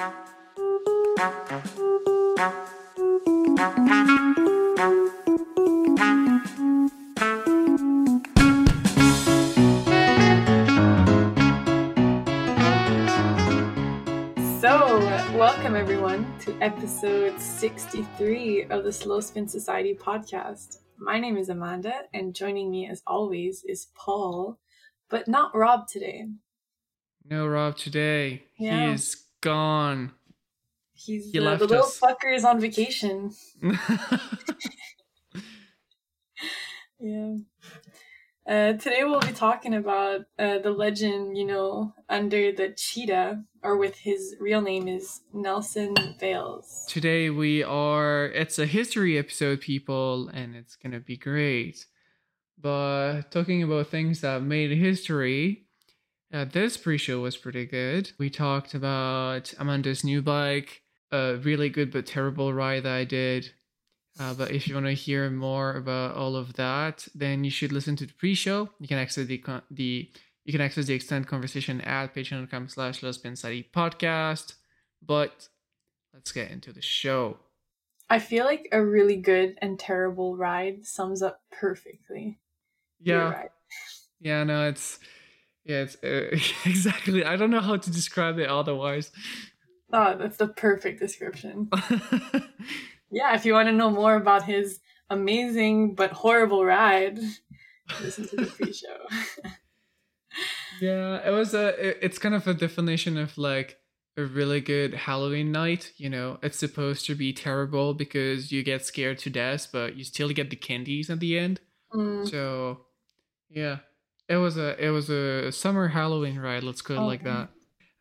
So, welcome everyone to episode 63 of the Slow Spin Society podcast. My name is Amanda, and joining me as always is Paul, but not Rob today. No Rob today. Yeah. He is gone. He's He the left little us. fucker is on vacation. Yeah. Uh, today we'll be talking about uh, the legend, you know, under the cheetah, or with his real name is Nelson Vails. today we are it's a history episode people and it's going to be great. But talking about things that made history, uh, this pre-show was pretty good. We talked about Amanda's new bike, a really good but terrible ride that I did. Uh, but if you want to hear more about all of that, then you should listen to the pre-show. You can access the con- the you can access the extended conversation at patreon.com slash podcast. But let's get into the show. I feel like a really good and terrible ride sums up perfectly. Yeah, ride. yeah, no, it's yeah, it's uh, exactly. I don't know how to describe it otherwise. Oh, that's the perfect description. Yeah, if you want to know more about his amazing but horrible ride, listen to the pre-show. yeah, it was a. it- It's kind of a definition of like a really good Halloween night. You know, it's supposed to be terrible because you get scared to death, but you still get the candies at the end. Mm, So, yeah, it was a it was a summer Halloween ride. Let's go like Okay. that.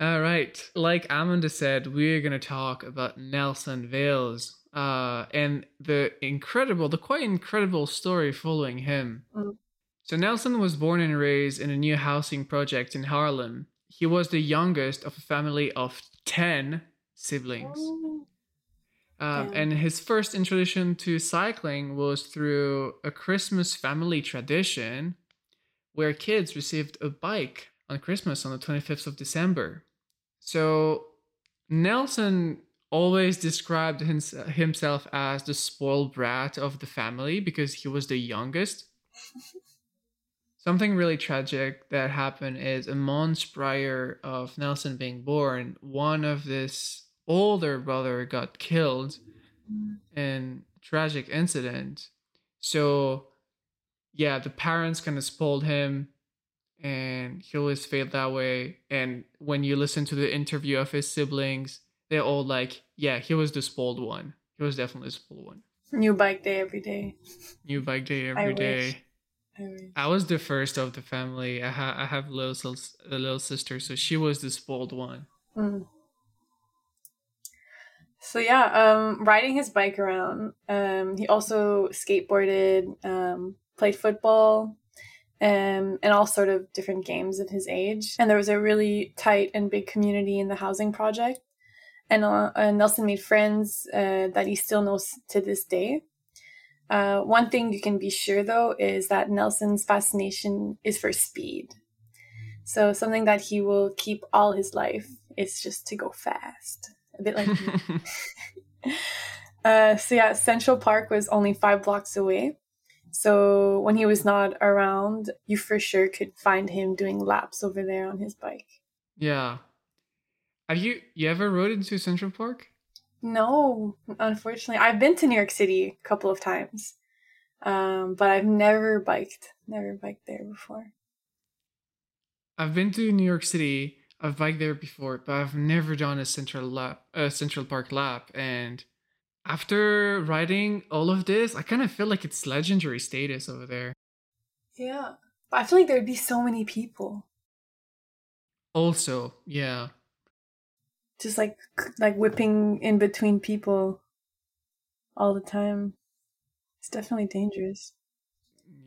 All right, like Amanda said, we're gonna talk about Nelson Vails, uh, and the incredible, the quite incredible story following him. Mm. So Nelson was born and raised in a new housing project in Harlem. He was the youngest of a family of ten siblings. mm, Um, and his first introduction to cycling was through a Christmas family tradition where kids received a bike on Christmas on the 25th of December. So Nelson always described hins- himself as the spoiled brat of the family because he was the youngest. Something really tragic that happened is a month prior of Nelson being born, one of this older brother got killed in a tragic incident. So yeah, the parents kind of spoiled him and he always failed that way. And when you listen to the interview of his siblings, they're all like, yeah, he was the spoiled one. He was definitely the spoiled one. New bike day every day. New bike day I every wish. day. I wish. I was the first of the family. I, ha- I have a little, a little sister, so she was the spoiled one. Mm. So yeah, um, riding his bike around. Um, he also skateboarded, um, played football, um, and all sort of different games of his age. And there was a really tight and big community in the housing project. And, uh, and Nelson made friends uh, that he still knows to this day. Uh, one thing you can be sure though is that Nelson's fascination is for speed. So something that he will keep all his life is just to go fast. A bit like. Uh, so yeah, Central Park was only five blocks away. So when he was not around, you for sure could find him doing laps over there on his bike. yeah. Have you you ever rode into Central Park? No, unfortunately, I've been to New York City a couple of times, um, but I've never biked, never biked there before. I've been to New York City. I've biked there before, but I've never done a Central lap, a Central Park lap. And after writing all of this, I kind of feel like it's legendary status over there. Yeah, but I feel like there'd be so many people, Also, yeah, just like like whipping in between people all the time. It's definitely dangerous.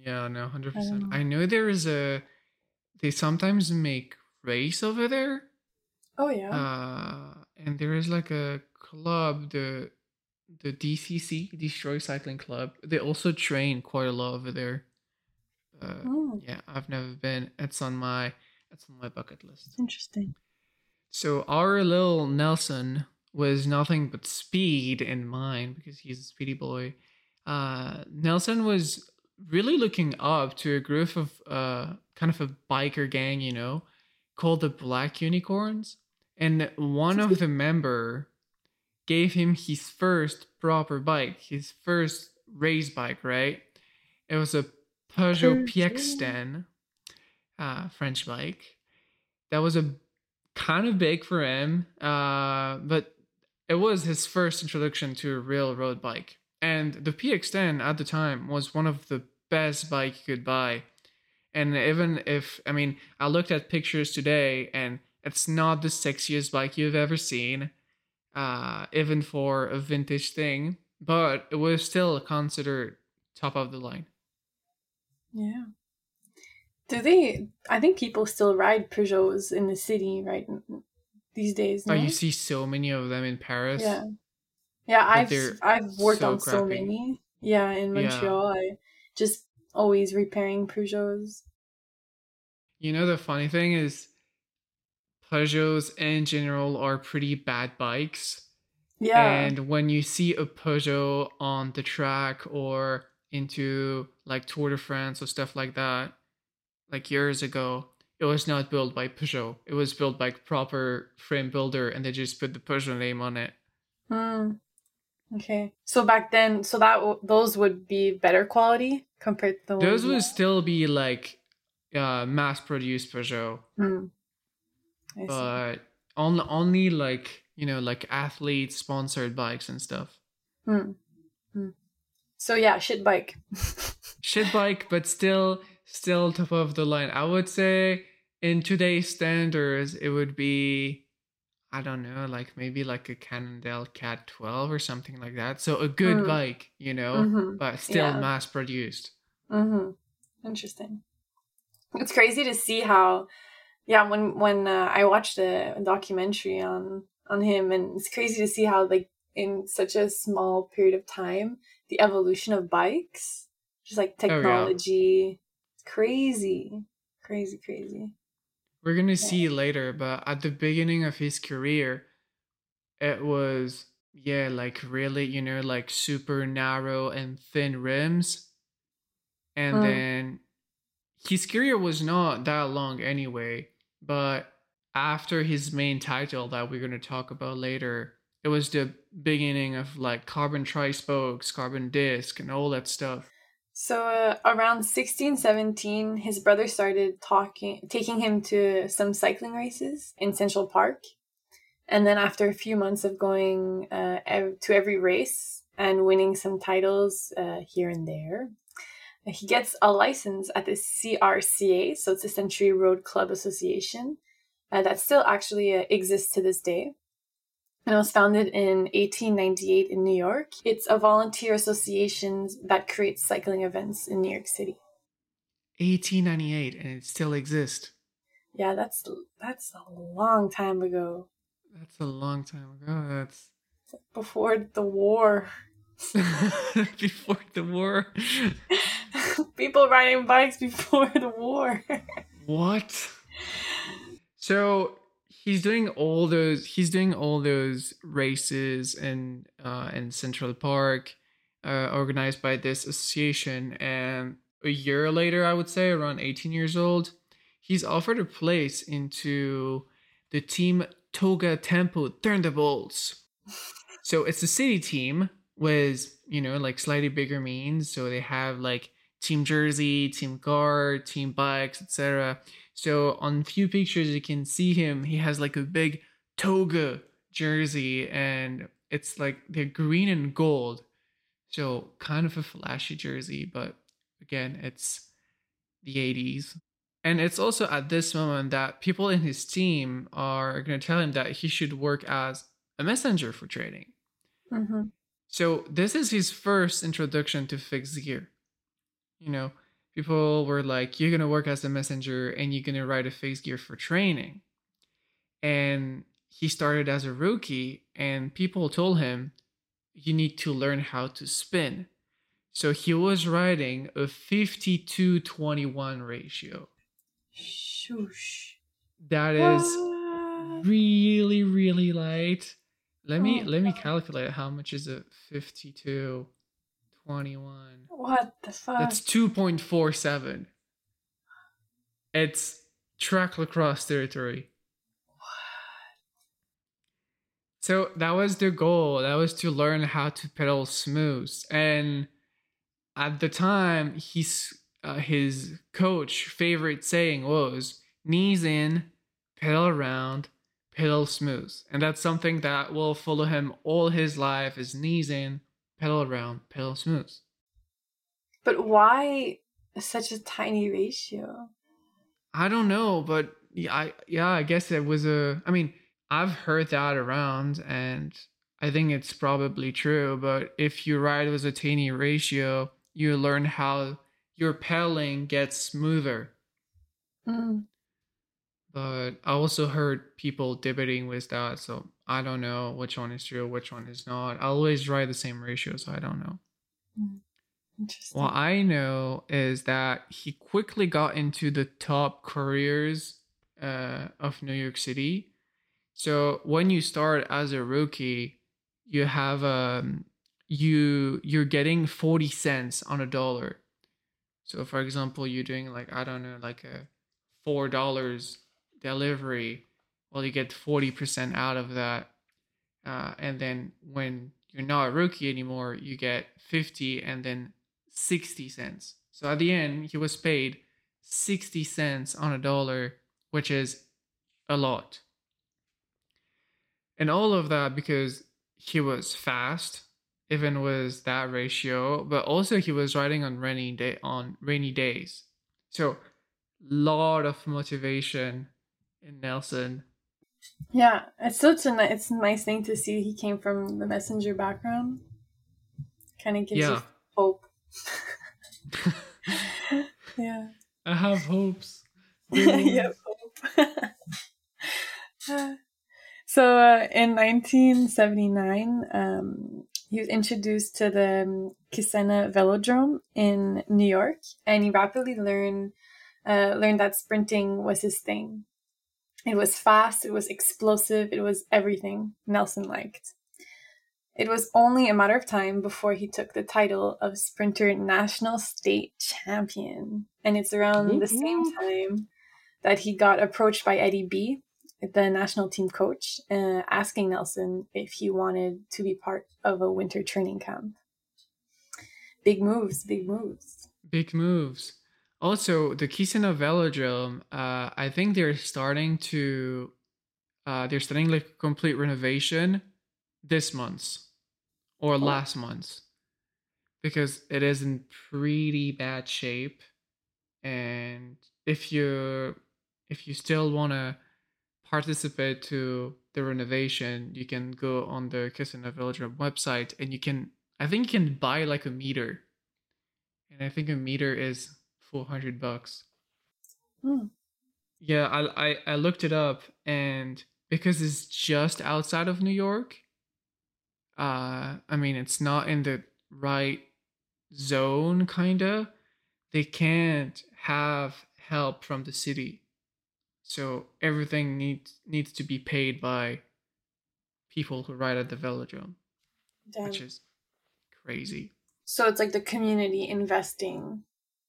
yeah, no, hundred I don't percent. know. I know there is a. They sometimes make race over there. Oh yeah. Uh, and there is like a club, the the DCC, Destroy Cycling Club. They also train quite a lot over there. Uh, oh, yeah, I've never been. It's on my it's on my bucket list. interesting. So our little Nelson was nothing but speed in mind because he's a speedy boy. Uh, Nelson was really looking up to a group of uh, kind of a biker gang, you know, called the Black Unicorns. And one of the member gave him his first proper bike, his first race bike, right? It was a Peugeot PX10, uh, French bike. That was a kind of big for him, uh, but it was his first introduction to a real road bike. And the PX10 at the time was one of the best bike you could buy. And even if, I mean, I looked at pictures today and it's not the sexiest bike you've ever seen, uh, even for a vintage thing, but it was still considered top of the line. Yeah. Do they? I think people still ride Peugeots in the city, right? These days. No? Oh, you see so many of them in Paris. Yeah. Yeah, I've I've worked so on crappy. so many. Yeah, in Montreal, yeah. I just always repairing Peugeots. You know the funny thing is, Peugeots in general are pretty bad bikes. Yeah. And when you see a Peugeot on the track or into like Tour de France or stuff like that, like years ago, it was not built by Peugeot. It was built by proper frame builder, and they just put the Peugeot name on it. Hmm. Okay. So back then, so that those would be better quality compared to the those would still be like uh, mass produced Peugeot. But on only like you know like athlete sponsored bikes and stuff. Hmm. Hmm. So yeah, shit bike. shit bike, but still still top of the line. I would say in today's standards, it would be I don't know, like maybe like a Cannondale CAAD12 or something like that. So a good mm. bike, you know, mm-hmm. but still yeah. mass produced. Mm-hmm. Interesting. It's crazy to see how, yeah, when when uh, I watched a documentary on on him, and it's crazy to see how like in such a small period of time the evolution of bikes, just like technology. Oh, yeah. Crazy, crazy, crazy. We're gonna yeah. see later, but at the beginning of his career, it was yeah, like really, you know, like super narrow and thin rims. And mm. then his career was not that long anyway, but after his main title that we're going to talk about later, it was the beginning of like carbon tri-spokes, carbon disc, and all that stuff. So uh, around 16, 17, his brother started talking, taking him to some cycling races in Central Park. And then after a few months of going uh, ev- to every race and winning some titles uh, here and there, he gets a license at the CRCA, so it's the Century Road Club Association, uh, that still actually uh, exists to this day and it was founded in 1898 in New York. It's a volunteer association that creates cycling events in New York City. 1898 and it still exists. Yeah, that's that's a long time ago. That's a long time ago. That's before the war. before the war. People riding bikes before the war. what? So he's doing all those he's doing all those races in uh in Central Park uh organized by this association and a year later I would say around 18 years old he's offered a place into the team Toga Tempo Thunderbolts so it's a city team with you know like slightly bigger means so they have like team jersey team car team bikes etc so on a few pictures you can see him. He has like a big toga jersey and it's like they're green and gold. So kind of a flashy jersey, but again, it's the 80s. And it's also at this moment that people in his team are going to tell him that he should work as a messenger for trading. Mm-hmm. So this is his first introduction to fixed gear. You know, people were like, you're going to work as a messenger and you're going to ride a fixed gear for training. And he started as a rookie, and people told him, you need to learn how to spin. So he was riding a 52 21 ratio. Shoosh. That is What? really really light let me Oh, let me calculate how much is it 52 21 What the fuck? that's 2.47 it's track lacrosse territory. What? so that was the goal. That was to learn how to pedal smooth and at the time he's uh, his coach favorite saying was knees in pedal around pedal smooth and that's something that will follow him all his life is knees in pedal around pedal smooth But why such a tiny ratio? I don't know, but yeah, I yeah, I guess it was a. I mean, I've heard that around, and I think it's probably true. But if you ride with a tiny ratio, you learn how your pedaling gets smoother. Mm. But I also heard people debating with that, so I don't know which one is true, which one is not. I always ride the same ratio, so I don't know. Interesting. What I know is that he quickly got into the top careers uh, of New York City. So when you start as a rookie, you have um you you're getting 40 cents on a dollar. So for example, you're doing like I don't know like a four dollars delivery. Well, you get 40% out of that. Uh, and then when you're not a rookie anymore, you get 50 and then 60 cents. So at the end, he was paid 60 cents on a dollar, which is a lot. And all of that because he was fast, even with that ratio, but also he was riding on rainy day on rainy days. So lot of motivation in Nelson. Yeah, it's such a ni- it's a nice thing to see. He came from the messenger background. Kind of gives Yeah. you hope. yeah. I have hopes. yeah. Hope. so uh, in 1979, um, he was introduced to the um, Kissena Velodrome in New York, and he rapidly learned uh, learned that sprinting was his thing. It was fast, it was explosive, it was everything Nelson liked. It was only a matter of time before he took the title of Sprinter National State Champion. And it's around the same time that he got approached by Eddie B, the national team coach, uh, asking Nelson if he wanted to be part of a winter training camp. Big moves, big moves. Big moves. Also, the Kissena Velodrome, uh, I think they're starting to, uh, they're starting like complete renovation this month or last month because it is in pretty bad shape. And if you if you still want to participate to the renovation, you can go on the Kissena Velodrome website and you can, I think you can buy like a meter. And I think a meter is 400 bucks. Hmm. Yeah, I, I I looked it up and because it's just outside of New York, uh I mean it's not in the right zone kinda. They can't have help from the city. So everything needs needs to be paid by people who ride at the velodrome, Damn. which is crazy. So it's like the community investing.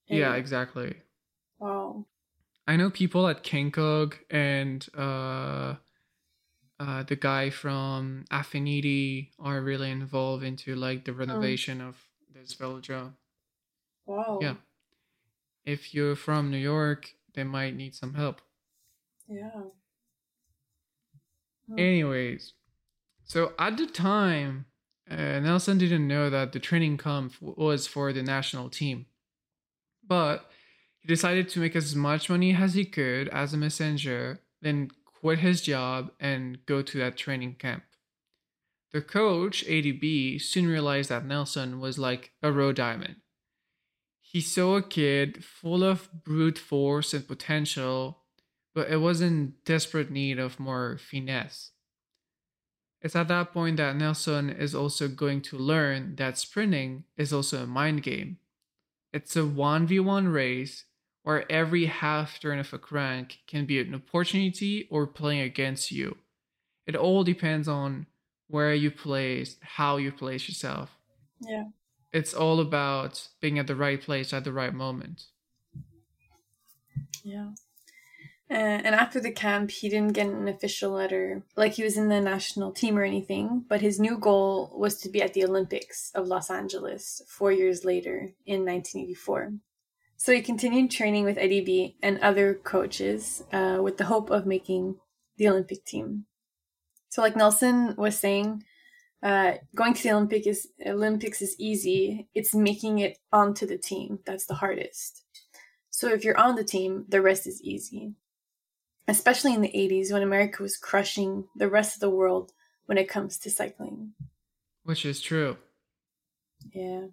Yeah, exactly. Wow. I know people at King Kog and uh, uh, the guy from Affinity are really involved into like the renovation of this velodrome. Wow. Yeah. If you're from New York, they might need some help. Yeah. Hmm. Anyways, so at the time, uh, Nelson didn't know that the training camp was for the national team, but he decided to make as much money as he could as a messenger, then quit his job and go to that training camp. The coach, Eddie B, soon realized that Nelson was like a raw diamond. He saw a kid full of brute force and potential, but it was in desperate need of more finesse. It's at that point that Nelson is also going to learn that sprinting is also a mind game. It's a 1v1 race where every half turn of a crank can be an opportunity or playing against you. It all depends on where you place, how you place yourself. Yeah. It's all about being at the right place at the right moment. Yeah. Uh, and after the camp, he didn't get an official letter, like he was in the national team or anything. But his new goal was to be at the Olympics of Los Angeles four years later in 1984. So he continued training with Eddie B and other coaches uh, with the hope of making the Olympic team. So, like Nelson was saying, uh, going to the Olympic is Olympics is easy. It's making it onto the team that's the hardest. So if you're on the team, the rest is easy. Especially in the 80s when America was crushing the rest of the world when it comes to cycling. Which is true. Yeah.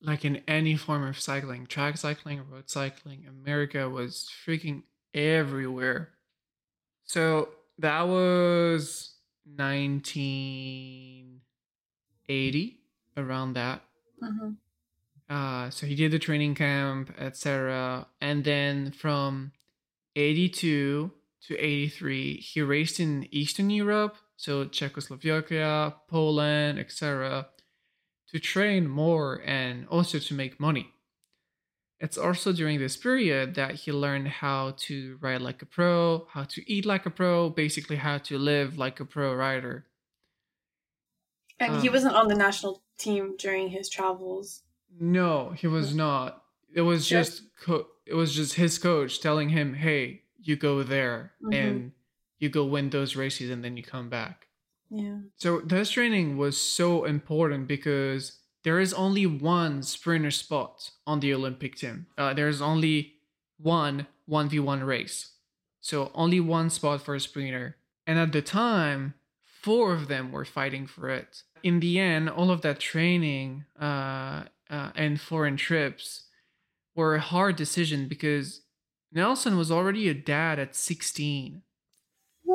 Like in any form of cycling, track cycling, road cycling, America was freaking everywhere. So that was 1980, around that. Mm-hmm. Uh, so he did the training camp, etc. And then from 82 to 83, he raced in Eastern Europe, so Czechoslovakia, Poland, etc., to train more and also to make money. It's also during this period that he learned how to ride like a pro, how to eat like a pro, basically how to live like a pro rider. And he um, wasn't on the national team during his travels. No, he was hmm. not. It was just co- it was just his coach telling him, "Hey, you go there Mhm. and you go win those races and then you come back." Yeah. So this training was so important because there is only one sprinter spot on the Olympic team. Uh, there is only one 1v1 race. So only one spot for a sprinter. And at the time, four of them were fighting for it. In the end, all of that training uh, uh, and foreign trips were a hard decision because Nelson was already a dad at 16.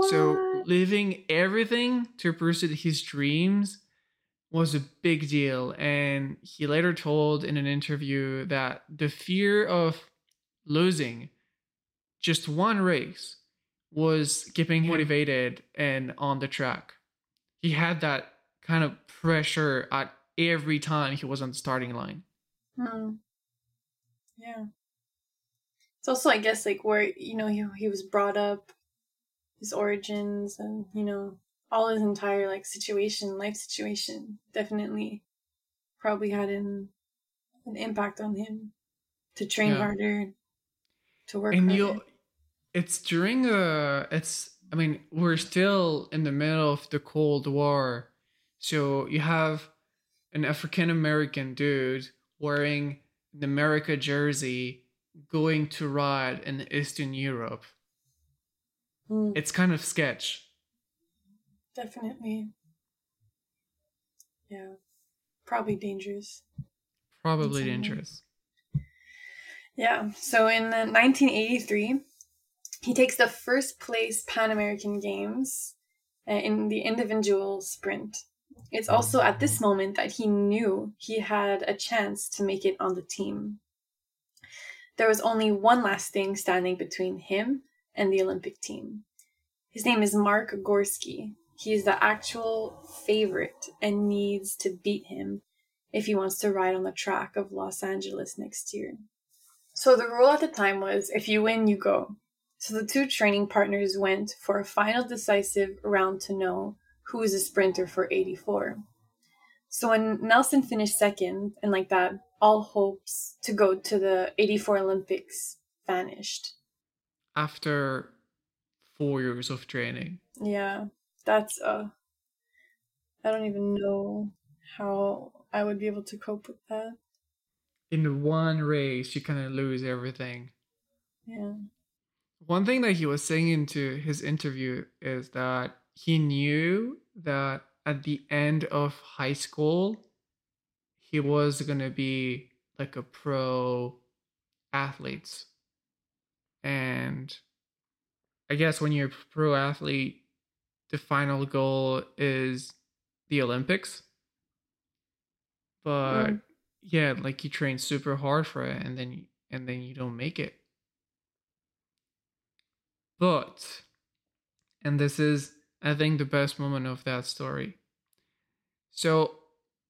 So living everything to pursue his dreams was a big deal. And he later told in an interview that the fear of losing just one race was keeping him motivated and on the track. He had that kind of pressure at every time he was on the starting line. Hmm. Yeah. It's also, I guess, like where you know he he was brought up, his origins, and you know all his entire like situation, life situation, definitely probably had an an impact on him to train Yeah. harder, to work and you it's during a it's i mean we're still in the middle of the cold war so you have an african american dude wearing an america jersey going to ride in eastern europe Hmm, it's kind of sketch definitely. Yeah, probably dangerous. probably dangerous Yeah. So in 1983, he takes the first place Pan American Games uh, in the individual sprint. It's also at this moment that he knew he had a chance to make it on the team. There was only one last thing standing between him and the Olympic team. His name is Mark Gorski. He is the actual favorite and needs to beat him if he wants to ride on the track of Los Angeles next year. So the rule at the time was if you win, you go. So the two training partners went for a final decisive round to know who is a sprinter for 84. So when Nelson finished second, and like that, all hopes to go to the 84 Olympics vanished. after four years of training Yeah, that's uh, I don't even know how I would be able to cope with that. in one race you kind of lose everything Yeah. One thing that he was saying into his interview is that he knew that at the end of high school, he was going to be like a pro athlete. And I guess when you're a pro athlete, the final goal is the Olympics. But Mm. yeah, like you train super hard for it and then and then you don't make it But, and this is, I think, the best moment of that story. So,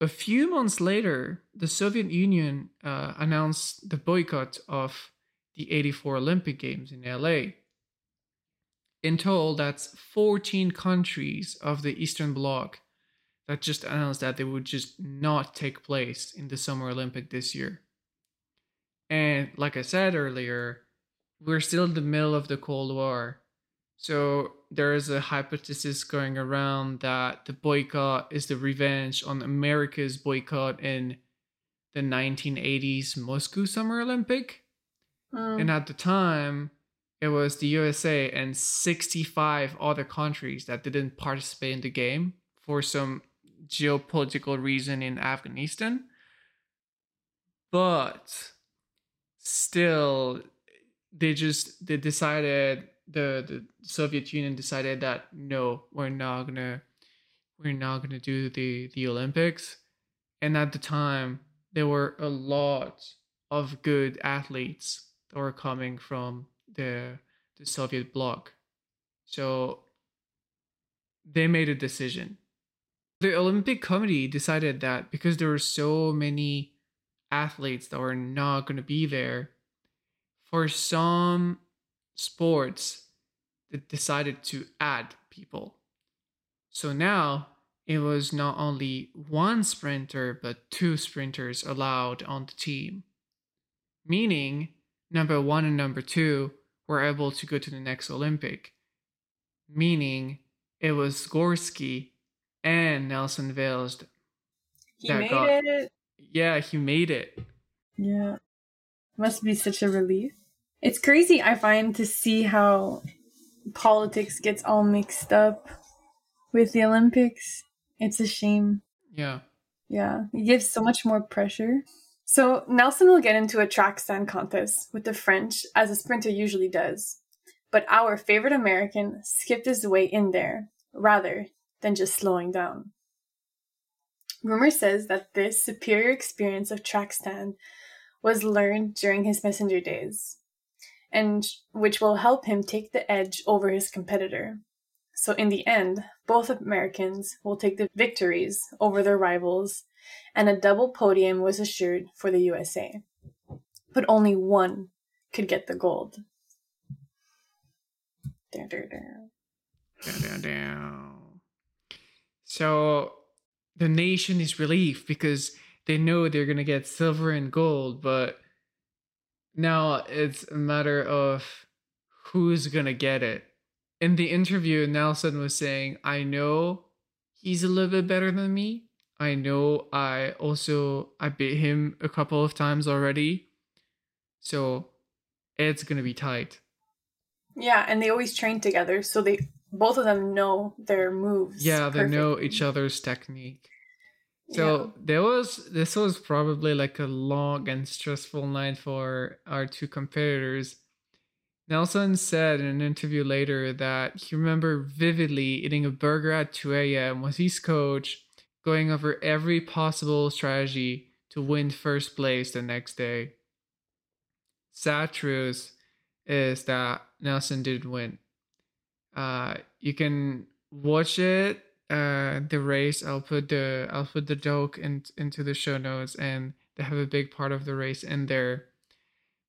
a few months later, the Soviet Union uh, announced the boycott of the 84 Olympic Games in LA. In total, that's 14 countries of the Eastern Bloc that just announced that they would just not take place in the Summer Olympic this year. And like I said earlier, we're still in the middle of the Cold War. So there is a hypothesis going around that the boycott is the revenge on America's boycott in the 1980s Moscow Summer Olympic. Mm. And at the time, it was the USA and 65 other countries that didn't participate in the game for some geopolitical reason in Afghanistan. But still, they just they decided the the Soviet Union decided that no, we're not gonna we're not gonna do the the Olympics. And at the time, there were a lot of good athletes that were coming from the the Soviet bloc. So they made a decision. The Olympic Committee decided that because there were so many athletes that were not going to be there, for some sports, they decided to add people. So now it was not only one sprinter, but two sprinters allowed on the team. Meaning, number one and number two were able to go to the next Olympic. Meaning, it was Gorski and Nelson Vails. He that made got- it. Yeah, he made it. Yeah. Must be such a relief. It's crazy, I find, to see how politics gets all mixed up with the Olympics. It's a shame. Yeah. Yeah, it gives so much more pressure. So Nelson will get into a track stand contest with the French, as a sprinter usually does. But our favorite American skipped his way in there, rather than just slowing down. Rumor says that this superior experience of track stand was learned during his messenger days, and which will help him take the edge over his competitor. So in the end, both Americans will take the victories over their rivals, and a double podium was assured for the USA. But only one could get the gold. Dun, dun, dun. So the nation is relieved because they know they're gonna get silver and gold, but now it's a matter of who's gonna get it. In the interview, Nelson was saying, I know he's a little bit better than me. I know I also I beat him a couple of times already. So it's gonna be tight. Yeah, and they always train together, so they both of them know their moves. yeah they know each other's technique so there was this was probably like a long and stressful night for our two competitors. Nelson said in an interview later that he remembered vividly eating a burger at 2 a.m with his coach going over every possible strategy to win first place the next day. Sad truth is that nelson didn't win. Uh you can watch it uh the race i'll put the i'll put the joke in, into the show notes and they have a big part of the race in there.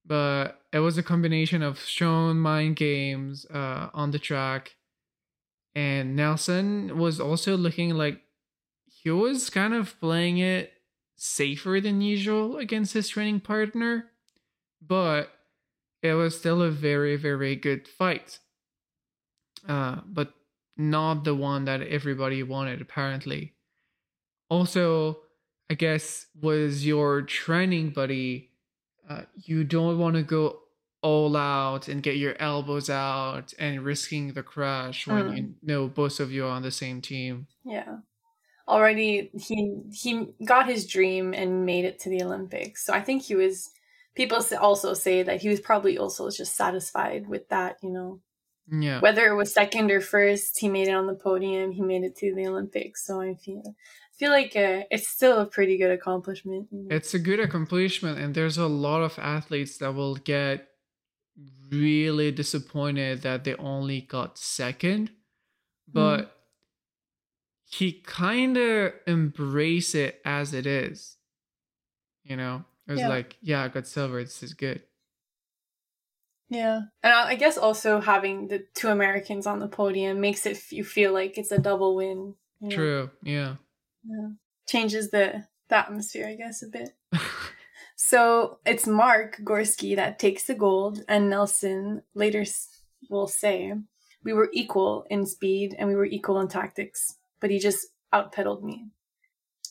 But it was a combination of shown mind games uh on the track and nelson was also looking like he was kind of playing it safer than usual against his training partner but it was still a very very good fight. Uh, but not the one that everybody wanted apparently also i guess was your training buddy uh, you don't want to go all out and get your elbows out and risking the crash when you know both of you are on the same team Yeah. Already he he got his dream and made it to the Olympics. So I think he was people also say that he was probably also just satisfied with that, you know. Yeah Whether it was second or first, he made it on the podium, he made it to the Olympics. So I feel I feel like uh, it's still a pretty good accomplishment. it's a good accomplishment and there's a lot of athletes that will get really disappointed that they only got second, but mm. he kind of embrace it as it is. You know, it was yeah. like, yeah, I got silver. This is good. Yeah. And I guess also having the two Americans on the podium makes it you feel like it's a double win. True. Yeah. Yeah. Changes the, the atmosphere, I guess, a bit. so it's Mark Gorski that takes the gold, and Nelson later will say, We were equal in speed and we were equal in tactics, but he just outpedaled me.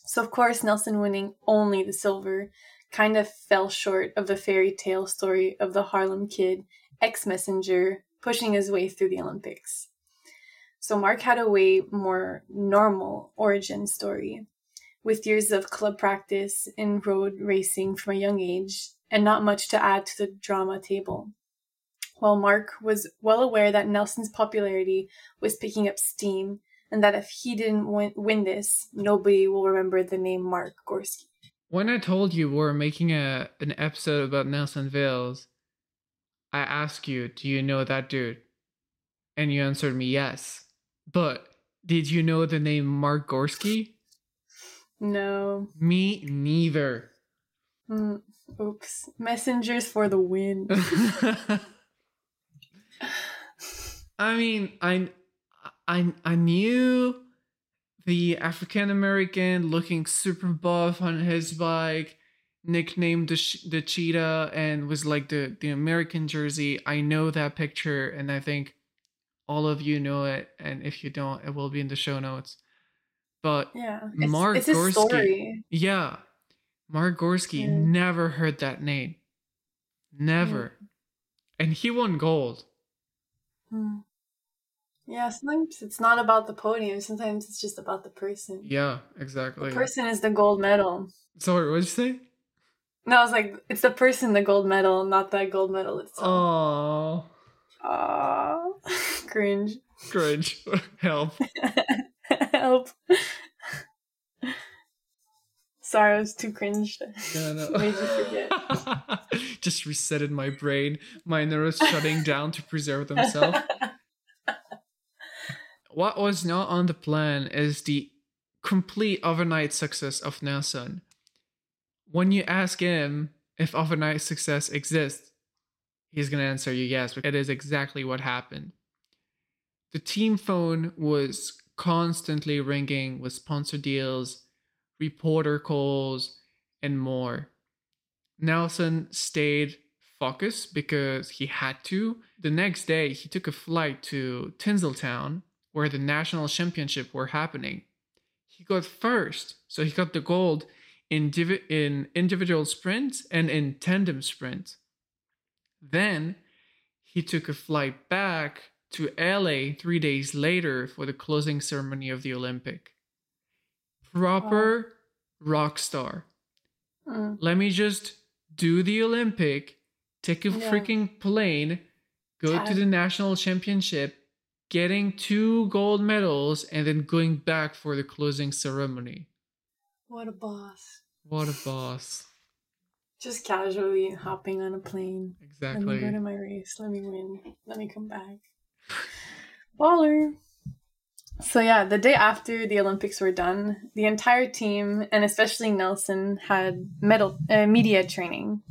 So, of course, Nelson winning only the silver kind of fell short of the fairy tale story of the Harlem kid, ex messenger, pushing his way through the Olympics. So Mark had a way more normal origin story, with years of club practice in road racing from a young age, and not much to add to the drama table. While Mark was well aware that Nelson's popularity was picking up steam, and that if he didn't win this, nobody will remember the name Mark Gorski. When I told you we are making a an episode about Nelson Vails, I asked you, "Do you know that dude?" And you answered me yes. But did you know the name Mark Gorski? No. Me neither. Mm, oops. Messengers for the win. I mean, I, I, I knew the African American looking super buff on his bike, nicknamed the, the cheetah, and was like the, the American jersey. I know that picture, and I think all of you know it. And if you don't, it will be in the show notes. But yeah, it's, Mark it's Gorski, yeah, Mark Gorski yeah. never heard that name, never, mm. and he won gold. Mm. Yeah, sometimes it's not about the podium. Sometimes it's just about the person. Yeah, exactly. The person is the gold medal. Sorry, what did you say? No, I was like, it's the person, the gold medal, not the gold medal itself. Oh. Aww. Cringe. Cringe. Help. Help. Sorry, I was too cringe. Yeah, no. Made you forget. Just resetted my brain. My nerves shutting down to preserve themselves what was not on the plan is the complete overnight success of Nelson. When you ask him if overnight success exists, he's going to answer you yes, but it is exactly what happened. The team phone was constantly ringing with sponsor deals, reporter calls, and more. Nelson stayed focused because he had to. The next day, he took a flight to Tinseltown where the national championship were happening. He got first, so he got the gold in divi- in individual sprint and in tandem sprint. Then he took a flight back to LA 3 days later for the closing ceremony of the Olympic. Proper rock star. Mm. Let me just do the Olympic, take a yeah. freaking plane, go to the national championship, getting two gold medals and then going back for the closing ceremony. What a boss. What a boss. Just casually hopping on a plane. Exactly. Let me go to my race. Let me win. Let me come back. Baller. So yeah, the day after the Olympics were done, the entire team and especially Nelson had medal uh, media training.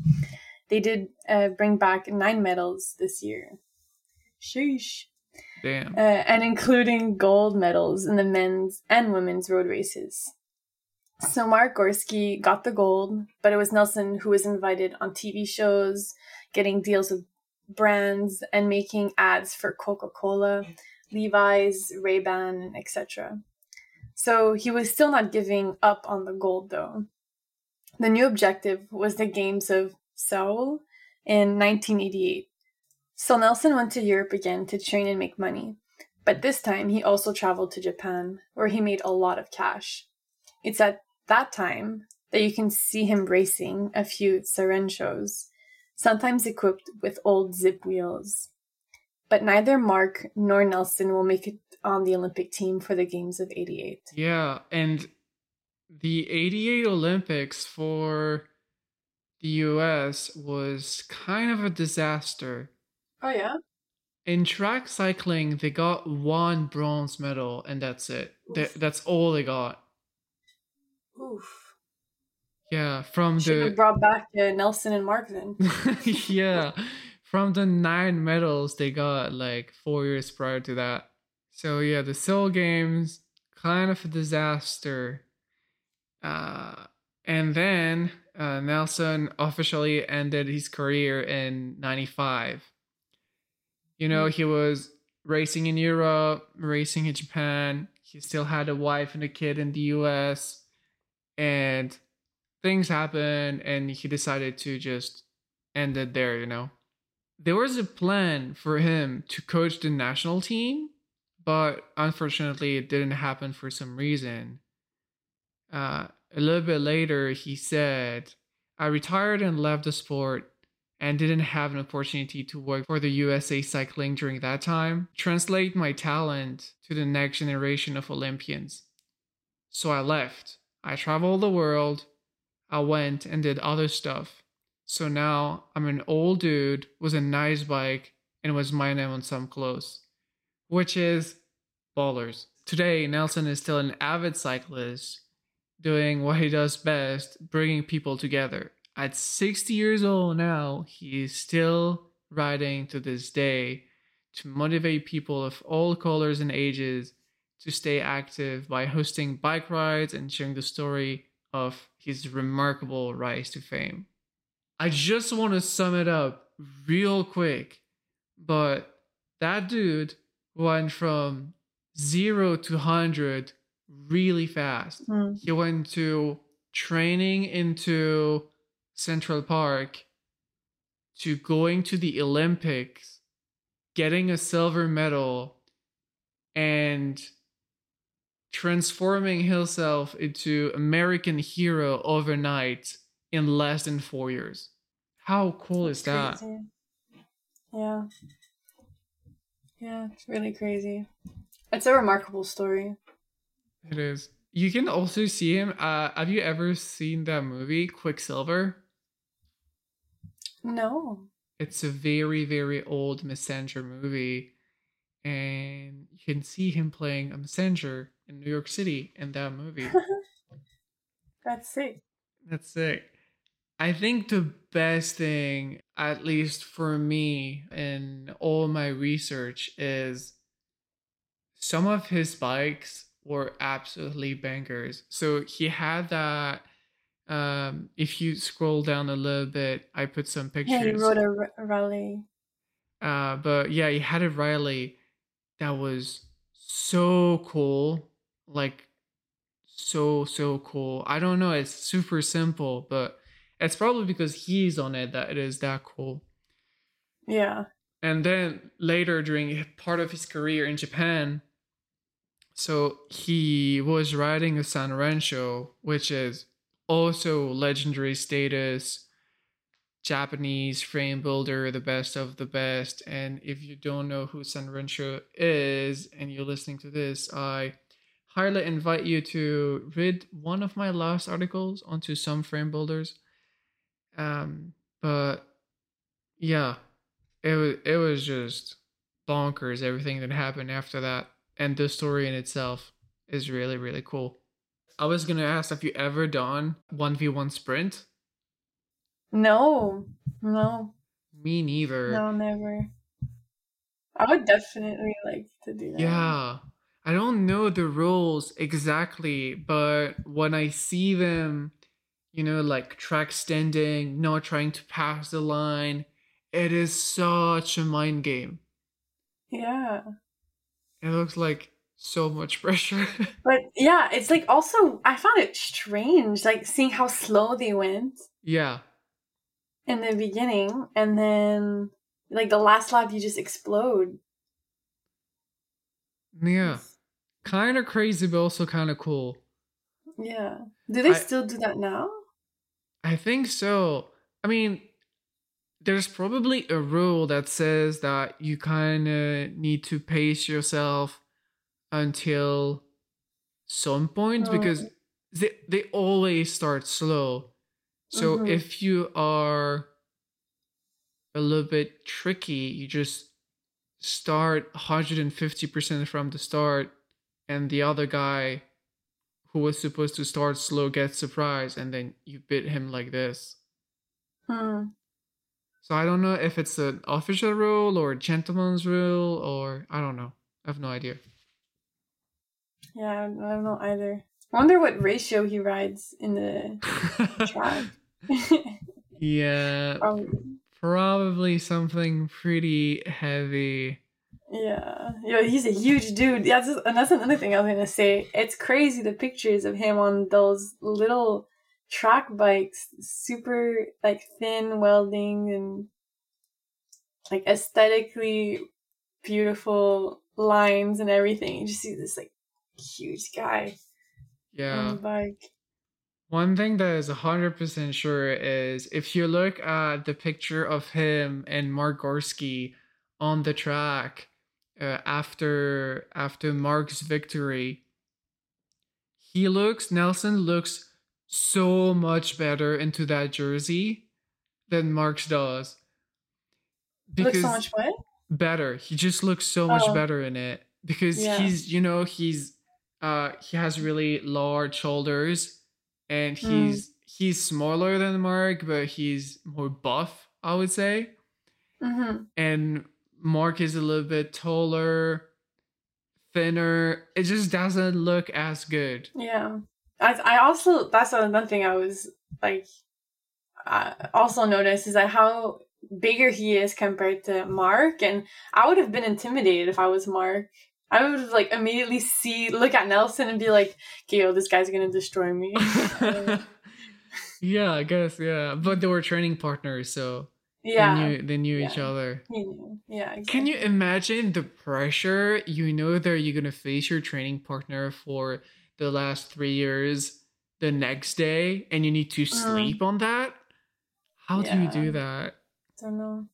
They did uh, bring back nine medals this year. Sheesh. Damn. Uh, and including gold medals in the men's and women's road races. So Mark Gorski got the gold, but it was Nelson who was invited on TV shows, getting deals with brands and making ads for Coca-Cola, Levi's, Ray-Ban, etc. So he was still not giving up on the gold though. The new objective was the Games of Seoul in 1988, so Nelson went to Europe again to train and make money. But this time he also traveled to Japan, where he made a lot of cash. It's at that time that you can see him racing a few Sorrentos, sometimes equipped with old Zipp wheels. But neither Mark nor Nelson will make it on the Olympic team for the Games of 88. Yeah, and the 88 Olympics for the US was kind of a disaster Oh yeah. In track cycling, they got one bronze medal, and that's it. They, that's all they got. Oof. Yeah, from Should the have brought back uh, Nelson and Mark then. yeah, from the nine medals they got like four years prior to that. So yeah, the Seoul Games kind of a disaster. Uh, and then uh, Nelson officially ended his career in '95. You know, he was racing in Europe, racing in Japan. He still had a wife and a kid in the U.S. and things happened and he decided to just end it there you know there was a plan for him to coach the national team but unfortunately it didn't happen for some reason uh, a little bit later he said i retired and left the sport and didn't have an opportunity to work for the usa cycling during that time translate my talent to the next generation of olympians so i left i traveled the world I went and did other stuff. So now I'm an old dude with a nice bike and with my name on some clothes, which is ballers. Today, Nelson is still an avid cyclist doing what he does best, bringing people together. At 60 years old now, he is still riding to this day to motivate people of all colors and ages to stay active by hosting bike rides and sharing the story of his remarkable rise to fame. I just want to sum it up real quick, but that dude went from zero to 100 really fast. Mm. He went to training into Central Park to going to the Olympics, getting a silver medal, and transforming himself into American hero overnight in less than four years. How cool is that? Crazy. Yeah. Yeah, it's really crazy. It's a remarkable story. It is. You can also see him. Uh, have you ever seen that movie Quicksilver? No. It's a very, very old messenger movie, and you can see him playing a messenger in New York City in that movie. That's sick. That's it. I think the best thing, at least for me in all my research, is some of his bikes were absolutely bangers. So he had that. Um, if you scroll down a little bit, I put some Yeah, pictures. he wrote a, r- Raleigh. Uh, but yeah, he had a Raleigh that was so cool. Like, so, so cool. I don't know. It's super simple, but it's probably because he's on it that it is that cool. Yeah. And then later during part of his career in Japan, so he was riding a 3Rensho, which is also legendary status. Japanese frame builder, the best of the best. And if you don't know who 3Rensho is and you're listening to this, I highly invite you to read one of my last articles onto some frame builders. Um, but yeah, it was it was just bonkers everything that happened after that, and the story in itself is really really cool. I was gonna ask, have you ever done one v one sprint? No. No. Me neither. No, never. I would definitely like to do that. Yeah. I don't know the rules exactly, but when I see them, you know, like track standing, not trying to pass the line, it is such a mind game. Yeah. It looks like so much pressure. But yeah, it's like also I found it strange, like seeing how slow they went yeah. in the beginning, and then like the last lap, you just explode. Yeah. Kind of crazy, but also kind of cool. Yeah. Do they I- still do that now? I think so. I mean, there's probably a rule that says that you kind of need to pace yourself until some point because Oh. they, they always start slow. So Mhm. if you are a little bit tricky. You just start 150% from the start, and the other guy who was supposed to start slow gets surprised, and then you bit him like this. Hmm. So I don't know if it's an official rule or a gentleman's rule, or I don't know. I have no idea. Yeah, I don't I don't know either. I wonder what ratio he rides in the track. yeah, Probably. probably something pretty heavy. Yeah, Yeah, he's a huge dude. Yeah, that's, and that's another thing I was gonna say. It's crazy the pictures of him on those little track bikes, super like thin welding and like aesthetically beautiful lines and everything. You just see this like huge guy Yeah. the bike. One thing that is 100% sure is if you look at the picture of him and Mark Gorski on the track uh, after after Mark's victory, he looks Nelson looks so much better into that jersey than Mark's does. Looks so much what? better. He just looks so much Oh. better in it because Yeah. he's you know he's uh he has really large shoulders and Mm. he's he's smaller than Mark but he's more buff I would say Mm-hmm. and Mark is a little bit taller thinner it just doesn't look as good Yeah. I I also that's another thing I was like I also noticed is that how bigger he is compared to Mark and I would have been intimidated if I was Mark. I would like immediately see look at Nelson and be like, okay, yo, this guy's gonna destroy me. yeah I guess yeah but they were training partners so yeah. they knew, they knew each other. Yeah. Can you imagine the pressure you know that you're gonna face your training partner for the last three years the next day and you need to mm. sleep on that? How do you do that? I don't know.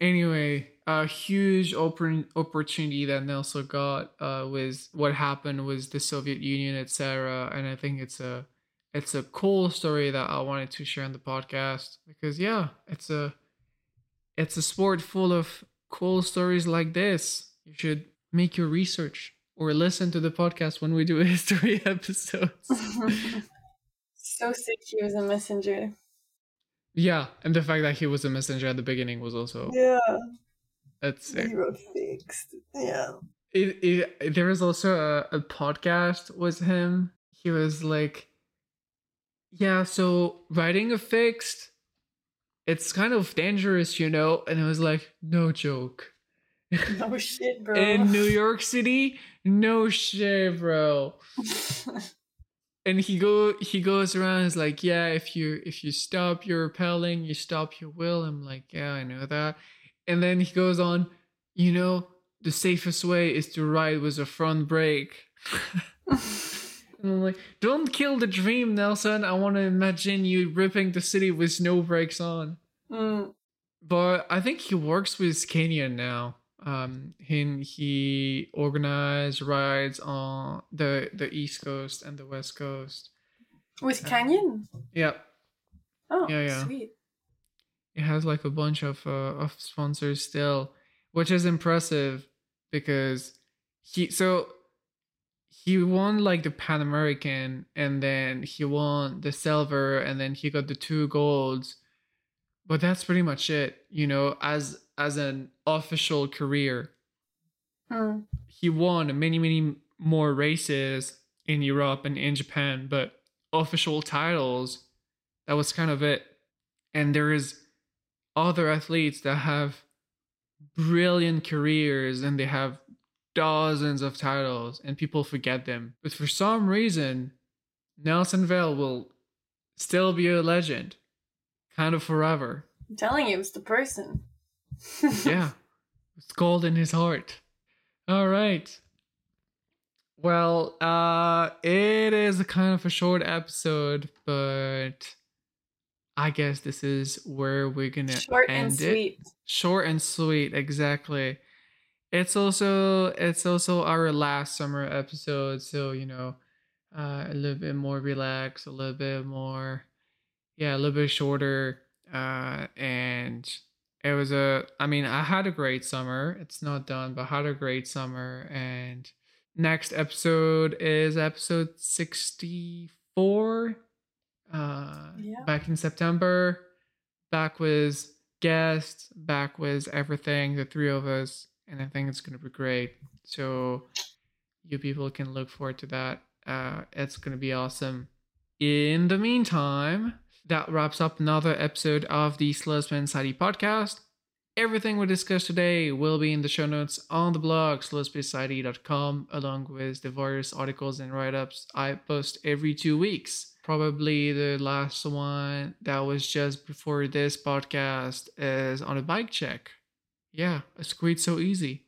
Anyway, a huge oppor- opportunity that Nelson got uh, was what happened was the Soviet Union, etc. And I think it's a it's a cool story that I wanted to share on the podcast because yeah, it's a it's a sport full of cool stories like this. You should make your research or listen to the podcast when we do history episodes. so sick he was a messenger. yeah, and the fact that he was a messenger at the beginning was also Yeah. That's sick. Wrote fixed. Yeah. it, it there was also a, a podcast with him he was like yeah so writing a fixed it's kind of dangerous you know and it was like no joke No shit, bro. in new york city no shit bro and he go he goes around is like yeah if you if you stop your repelling you stop your will i'm like yeah i know that and then he goes on you know the safest way is to ride with a front brake and i'm like don't kill the dream nelson i want to imagine you ripping the city with no brakes on Mm, but i think he works with Canyon now um he, he organized rides on the the east coast and the west coast with Canyon? Yep. Oh, Yeah, yeah. sweet. It has like a bunch of uh, of sponsors still, which is impressive because he so he won like the Pan American and then he won the silver and then he got the two golds. But that's pretty much it, you know, as as an official career. Mm. He won many many more races in Europe and in Japan, but official titles that was kind of it. And there is other athletes that have brilliant careers and they have dozens of titles and people forget them. But for some reason, Nelson Vails will still be a legend, kind of forever. I'm telling you, it's the person. Yeah, it's gold in his heart. All right. Well, uh, it is a kind of a short episode, but I guess this is where we're gonna Short end and it. sweet. short and sweet exactly. It's also it's also our last summer episode so you know uh, a little bit more relaxed a little bit more yeah a little bit shorter uh and it was a i mean i had a great summer. It's not done but had a great summer and next episode is episode 64 uh Yeah. back in september back with guests back with everything the three of us and i think it's gonna be great so you people can look forward to that uh it's gonna be awesome in the meantime that wraps up another episode of the Slowspin Society podcast. Everything we discussed today will be in the show notes on the blog, slowspace.com, along with the various articles and write ups I post every two weeks. Probably the last one that was just before this podcast is on a bike check. Yeah, a squeeze so easy.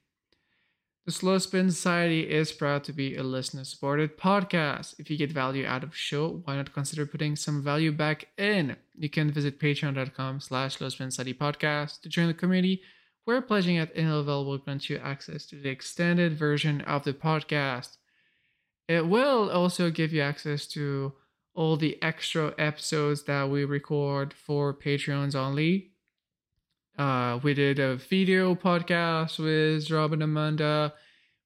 The Slow Spin Society is proud to be a listener supported podcast. If you get value out of the show, why not consider putting some value back in? You can visit patreon.com slash Slow Spin Society podcast to join the community where pledging at any level will grant you access to the extended version of the podcast. It will also give you access to all the extra episodes that we record for Patreons only. Uh, we did a video podcast with Rob and Amanda.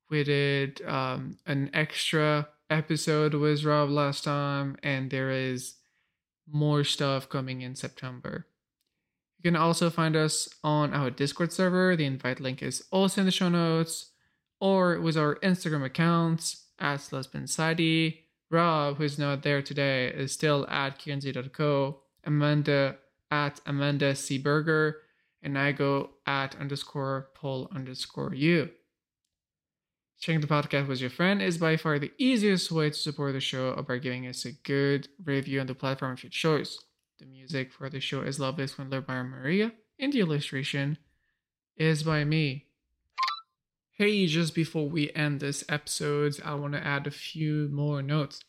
We did um, an extra episode with Rob last time, and there is more stuff coming in September. You can also find us on our Discord server. The invite link is also in the show notes, or with our Instagram accounts at Slowspin Society. Rob, who's not there today, is still at kieranz.co. Amanda at Amanda C. Berger and I go at underscore Paul underscore you. Sharing the podcast with your friend is by far the easiest way to support the show by giving us a good review on the platform of your choice. The music for the show is Love This by Maria, and the illustration is by me. Hey, just before we end this episode, I want to add a few more notes.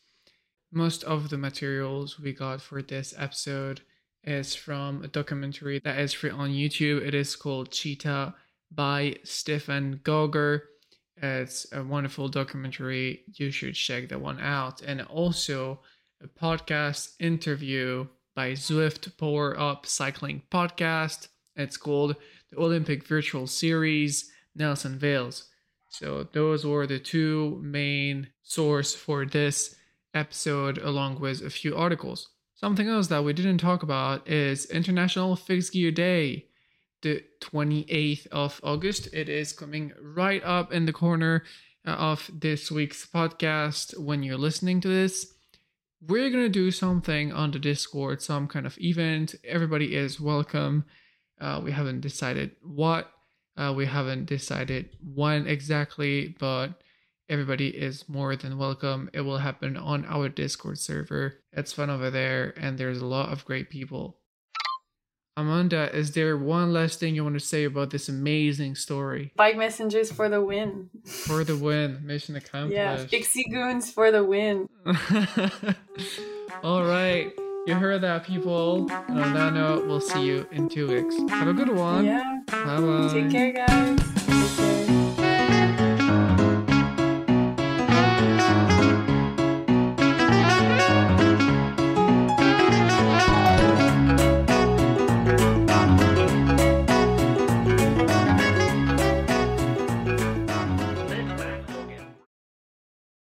Most of the materials we got for this episode is from a documentary that is free on YouTube. It is called Cheetah by Stephen Gogger. It's a wonderful documentary. You should check that one out. And also a podcast interview by Zwift Power Up Cycling Podcast. It's called the Olympic Virtual Series Nelson Vails. So those were the two main source for this episode along with a few articles. Something else that we didn't talk about is International Fixed Gear Day, the 28th of August. It is coming right up in the corner uh, of this week's podcast when you're listening to this. We're going to do something on the Discord, some kind of event. Everybody is welcome. Uh, we haven't decided what, uh, we haven't decided when exactly, but everybody is more than welcome. It will happen on our Discord server. It's fun over there, and there's a lot of great people. Amanda, is there one last thing you want to say about this amazing story? Bike messengers for the win. For the win, mission accomplished. Yeah, Pixie Goons for the win. All right, you heard that, people. And on that note, we'll see you in two weeks. Have a good one. Yeah. Bye bye. Take care, guys.